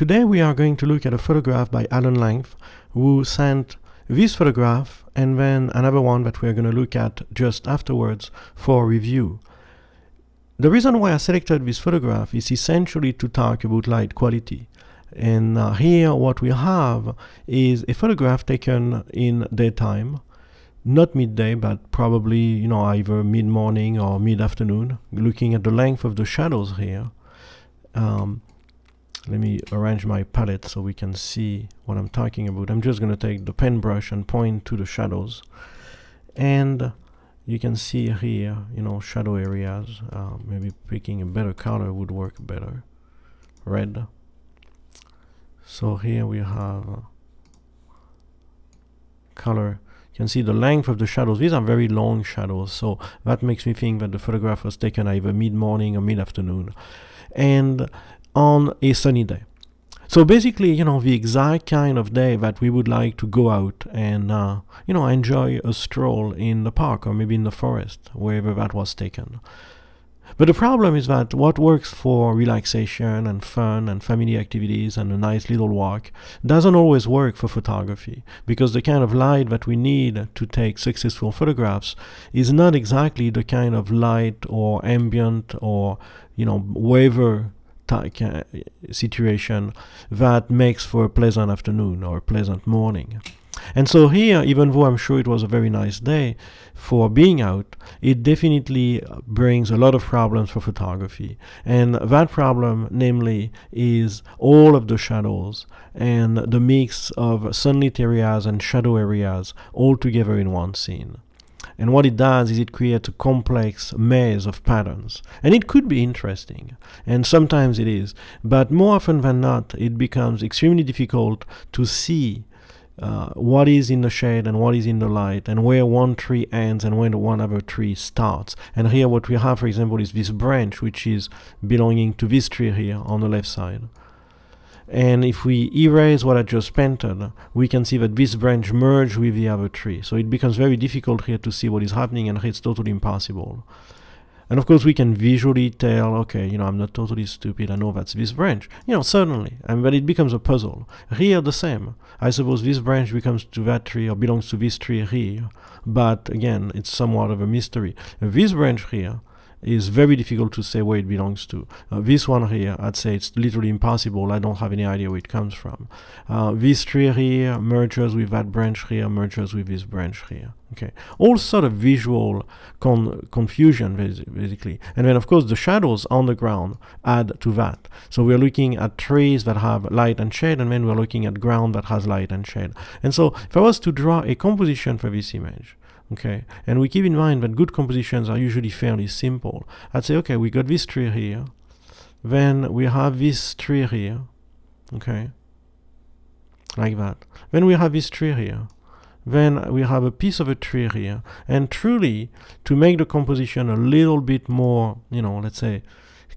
today we are going to look at a photograph by Alan Length, who sent this photograph and then another one that we're going to look at just afterwards for review. The reason why I selected this photograph is essentially to talk about light quality. And uh, here what we have is a photograph taken in daytime, not midday, but probably, you know, either mid-morning or mid-afternoon, looking at the length of the shadows here. Um, let me arrange my palette so we can see what I'm talking about. I'm just going to take the pen brush and point to the shadows. And you can see here, you know, shadow areas. Uh, maybe picking a better color would work better. Red. So here we have color. You can see the length of the shadows. These are very long shadows, so that makes me think that the photograph was taken either mid-morning or mid-afternoon. And on a sunny day. So basically, you know, the exact kind of day that we would like to go out and, uh, you know, enjoy a stroll in the park or maybe in the forest, wherever that was taken. But the problem is that what works for relaxation and fun and family activities and a nice little walk doesn't always work for photography because the kind of light that we need to take successful photographs is not exactly the kind of light or ambient or, you know, weather situation that makes for a pleasant afternoon or a pleasant morning. And so here, even though I'm sure it was a very nice day for being out, it definitely brings a lot of problems for photography. And that problem, namely, is all of the shadows and the mix of sunlit areas and shadow areas all together in one scene. And what it does is it creates a complex maze of patterns. And it could be interesting, and sometimes it is, but more often than not, it becomes extremely difficult to see uh, what is in the shade and what is in the light, and where one tree ends and where one other tree starts. And here, what we have, for example, is this branch which is belonging to this tree here on the left side. And if we erase what I just painted, we can see that this branch merged with the other tree. So it becomes very difficult here to see what is happening and it's totally impossible. And of course, we can visually tell, okay, you know, I'm not totally stupid. I know that's this branch. You know, certainly. And but it becomes a puzzle. Here, the same. I suppose this branch becomes to that tree or belongs to this tree here. But again, it's somewhat of a mystery. This branch here is very difficult to say where it belongs to. Uh, this one here, I'd say it's literally impossible. I don't have any idea where it comes from. Uh, this tree here merges with that branch here, merges with this branch here. Okay, all sort of visual con confusion basically, and then of course the shadows on the ground add to that. So we're looking at trees that have light and shade, and then we're looking at ground that has light and shade. And so if I was to draw a composition for this image, okay. And we keep in mind that good compositions are usually fairly simple. I'd say okay we got this tree here. Then we have this tree here. Okay. Like that. Then we have this tree here. Then we have a piece of a tree here. And truly to make the composition a little bit more you know let's say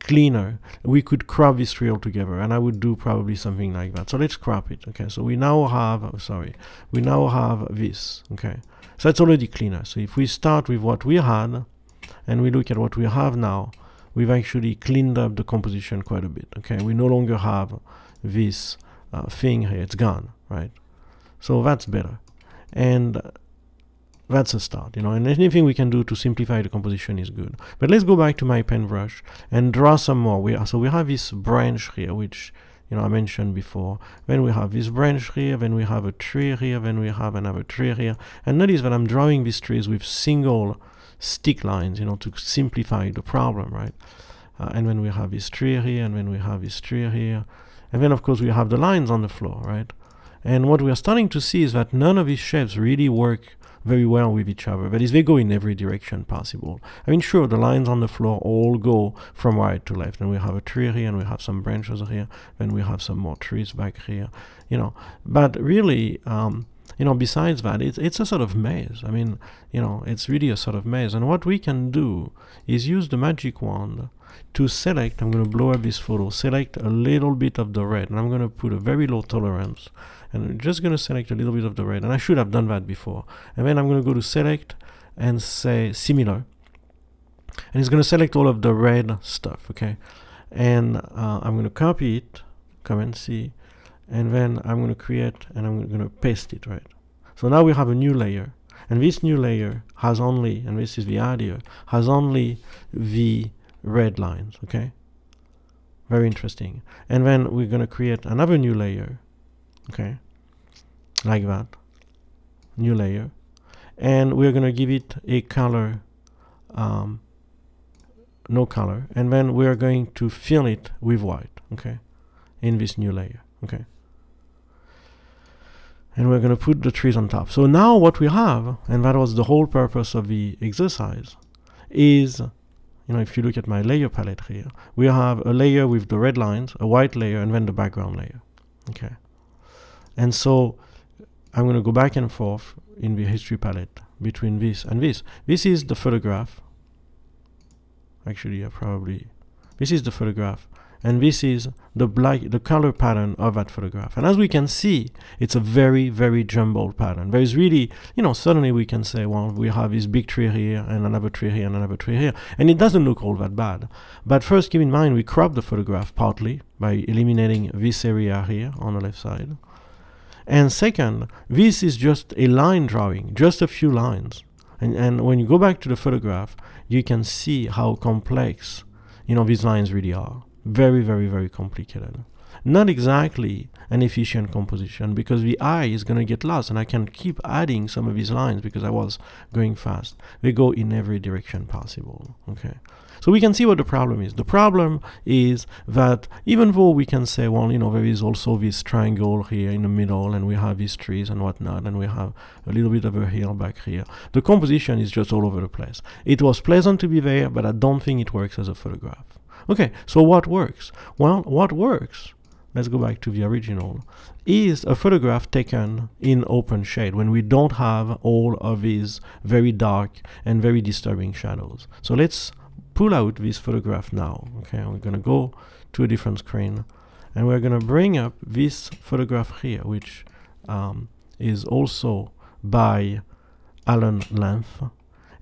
cleaner we could crop this tree altogether and I would do probably something like that. So let's crop it. Okay. So we now have oh, sorry. We now have this. Okay so that's already cleaner. So if we start with what we had and we look at what we have now, we've actually cleaned up the composition quite a bit. Okay, we no longer have this uh, thing here, it's gone, right? So that's better. And that's a start, you know, and anything we can do to simplify the composition is good. But let's go back to my pen brush and draw some more. We so we have this branch here, which you know, I mentioned before. Then we have this branch here, then we have a tree here, then we have another tree here. And notice that I'm drawing these trees with single stick lines, you know, to simplify the problem, right? Uh, and then we have this tree here, and then we have this tree here. And then, of course, we have the lines on the floor, right? And what we are starting to see is that none of these shapes really work very well with each other. That is, they go in every direction possible. I mean, sure, the lines on the floor all go from right to left, and we have a tree here, and we have some branches here, and we have some more trees back here, you know. But really, um, you know, besides that, it's, it's a sort of maze. I mean, you know, it's really a sort of maze. And what we can do is use the magic wand to select, I'm going to blow up this photo, select a little bit of the red, and I'm going to put a very low tolerance. And I'm just going to select a little bit of the red. And I should have done that before. And then I'm going to go to select and say similar. And it's going to select all of the red stuff okay? And uh, I'm going to copy it. Command C, and then I'm going to create and I'm going to paste it, right? So now we have a new layer, and this new layer has only, and this is the idea, has only the red lines, okay? Very interesting. And then we're going to create another new layer, okay? Like that. New layer. And we're going to give it a color, um, no color. And then we're going to fill it with white, okay? In this new layer, okay? And we're going to put the trees on top. So now what we have, and that was the whole purpose of the exercise, is you know, if you look at my layer palette here, we have a layer with the red lines, a white layer, and then the background layer. Okay. And so I'm going to go back and forth in the history palette between this and this. This is the photograph. Actually, I probably, this is the photograph and this is the black the color pattern of that photograph. And as we can see it's a very very jumbled pattern. There is really you know suddenly we can say well we have this big tree here and another tree here and another tree here. And it doesn't look all that bad. But first keep in mind we crop the photograph partly by eliminating this area here on the left side. And second this is just a line drawing just a few lines. And, and when you go back to the photograph you can see how complex you know these lines really are very, very, very complicated. Not exactly an efficient composition because the eye is going to get lost and I can keep adding some of these lines because I was going fast. They go in every direction possible. Okay. So we can see what the problem is. The problem is that even though we can say, well, you know, there is also this triangle here in the middle and we have these trees and whatnot and we have a little bit of a hill back here, the composition is just all over the place. It was pleasant to be there, but I don't think it works as a photograph. Okay, so what works? Well, what works, let's go back to the original, is a photograph taken in open shade when we don't have all of these very dark and very disturbing shadows. So let's pull out this photograph now. Okay, we're to go to a different screen and we're to bring up this photograph here, which um, is also by Alan Length.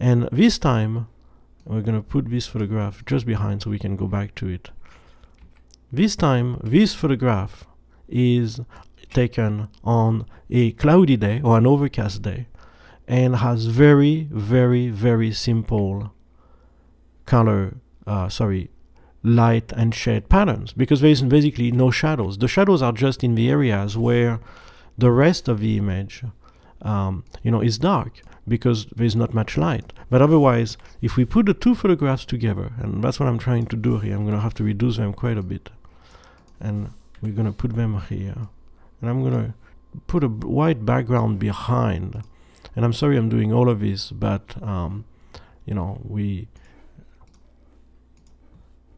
And this time we're going to put this photograph just behind so we can go back to it. This time, this photograph is taken on a cloudy day or an overcast day and has very, very, very simple color, uh, sorry, light and shade patterns because there is basically no shadows. The shadows are just in the areas where the rest of the image, um, you know, is dark because there's not much light. But otherwise, if we put the two photographs together, and that's what I'm trying to do here, I'm going to have to reduce them quite a bit. And we're going to put them here. And I'm going to put a white background behind. And I'm sorry I'm doing all of this, but, um, you know, we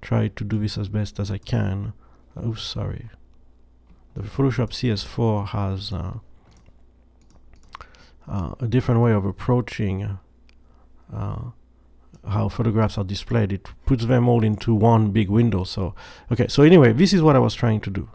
try to do this as best as I can. Oh, sorry. The Photoshop CS4 has uh, uh, a different way of approaching uh, how photographs are displayed. It puts them all into one big window. So, okay, so anyway, this is what I was trying to do.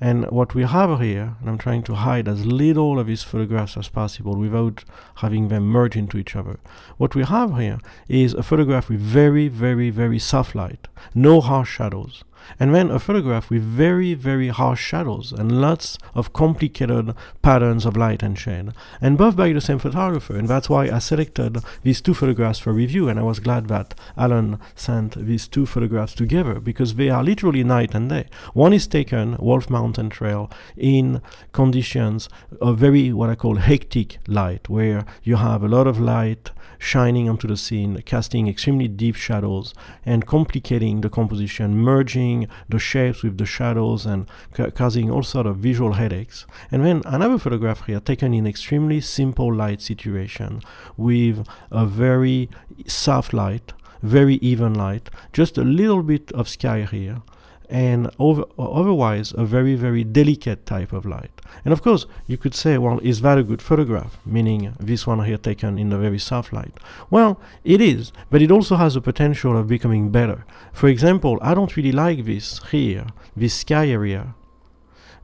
And what we have here, and I'm trying to hide as little of these photographs as possible without having them merge into each other. What we have here is a photograph with very, very, very soft light, no harsh shadows and then a photograph with very, very harsh shadows and lots of complicated patterns of light and shade. And both by the same photographer, and that's why I selected these two photographs for review, and I was glad that Alan sent these two photographs together because they are literally night and day. One is taken, Wolf Mountain Trail, in conditions of very, what I call hectic light, where you have a lot of light, shining onto the scene, casting extremely deep shadows and complicating the composition, merging the shapes with the shadows and ca- causing all sort of visual headaches. And then another photograph here taken in extremely simple light situation with a very soft light, very even light, just a little bit of sky here and over, otherwise a very very delicate type of light. And of course you could say well is that a good photograph? Meaning this one here taken in a very soft light. Well it is but it also has the potential of becoming better. For example i don't really like this here this sky area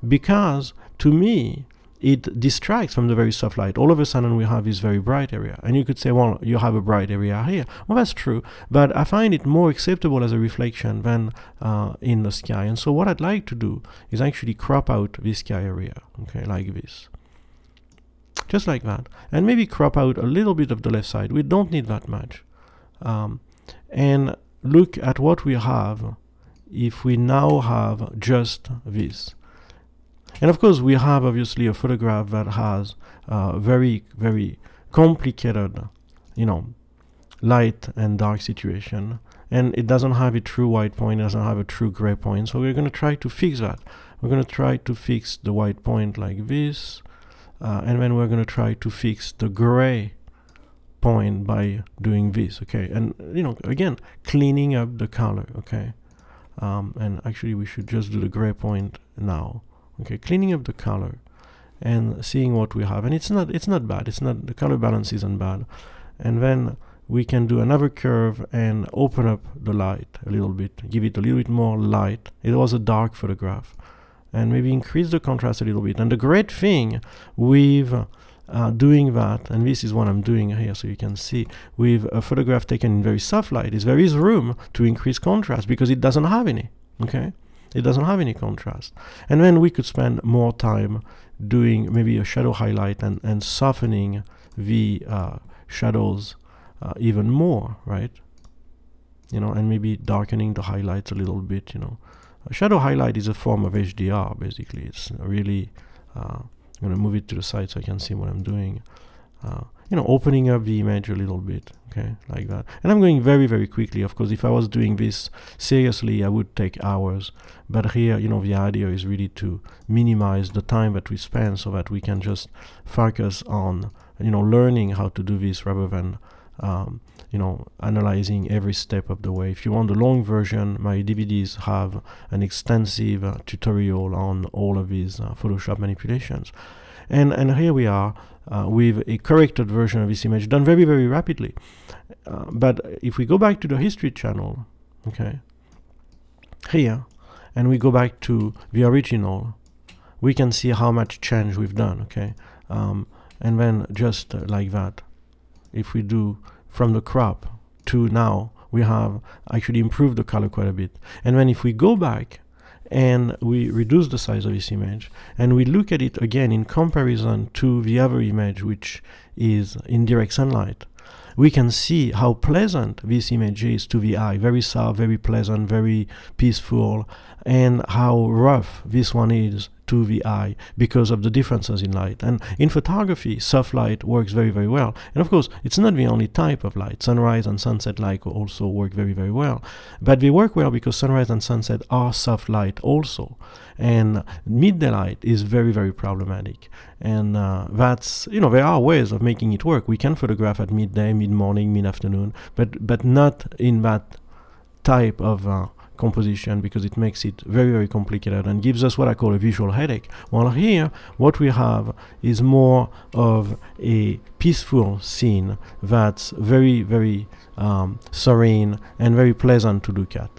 because to me it distracts from the very soft light. All of a sudden, we have this very bright area. And you could say, well, you have a bright area here. Well, that's true. But I find it more acceptable as a reflection than uh, in the sky. And so, what I'd like to do is actually crop out this sky area, okay, like this. Just like that. And maybe crop out a little bit of the left side. We don't need that much. Um, and look at what we have if we now have just this. And of course, we have obviously a photograph that has a very, very complicated, you know, light and dark situation. And it doesn't have a true white point, it doesn't have a true gray point. So we're going to try to fix that. We're going to try to fix the white point like this. Uh, and then we're going to try to fix the gray point by doing this okay and you know again cleaning up the color okay um, and actually we should just do the gray point now okay cleaning up the color and seeing what we have. And it's not it's not bad. It's not the color balance isn't bad. And then we can do another curve and open up the light a little bit give it a little bit more light. It was a dark photograph. And maybe increase the contrast a little bit. And the great thing with uh, doing that, and this is what I'm doing here, so you can see with a photograph taken in very soft light, is there is room to increase contrast because it doesn't have any. Okay, it doesn't have any contrast, and then we could spend more time doing maybe a shadow highlight and and softening the uh, shadows uh, even more, right? You know, and maybe darkening the highlights a little bit. You know, a shadow highlight is a form of HDR. Basically, it's really uh, I'm going to move it to the side so I can see what I'm doing. You know, opening up the image a little bit, okay, like that. And I'm going very, very quickly. Of course, if I was doing this seriously, I would take hours. But here, you know, the idea is really to minimize the time that we spend so that we can just focus on, you know, learning how to do this rather than um, you know, analyzing every step of the way. If you want the long version, my DVDs have an extensive uh, tutorial on all of these uh, Photoshop manipulations. And, and here we are uh, with a corrected version of this image done very, very rapidly. Uh, but if we go back to the history channel, okay, here, and we go back to the original, we can see how much change we've done, okay? Um, and then just uh, like that, if we do from the crop to now, we have actually improved the color quite a bit. And then if we go back and we reduce the size of this image and we look at it again in comparison to the other image, which is in direct sunlight, we can see how pleasant this image is to the eye. Very soft, very pleasant, very peaceful, and how rough this one is to the eye because of the differences in light. And in photography, soft light works very, very well. And of course, it's not the only type of light. Sunrise and sunset light also work very, very well. But they work well because sunrise and sunset are soft light also. And midday light is very, very problematic. And uh, that's, you know, there are ways of making it work. We can photograph at midday, mid morning, mid afternoon, but, but not in that type of. Uh, composition because it makes it very, very complicated and gives us what I call a visual headache. While here, what we have is more of a peaceful scene that's very, very um, serene and very pleasant to look at.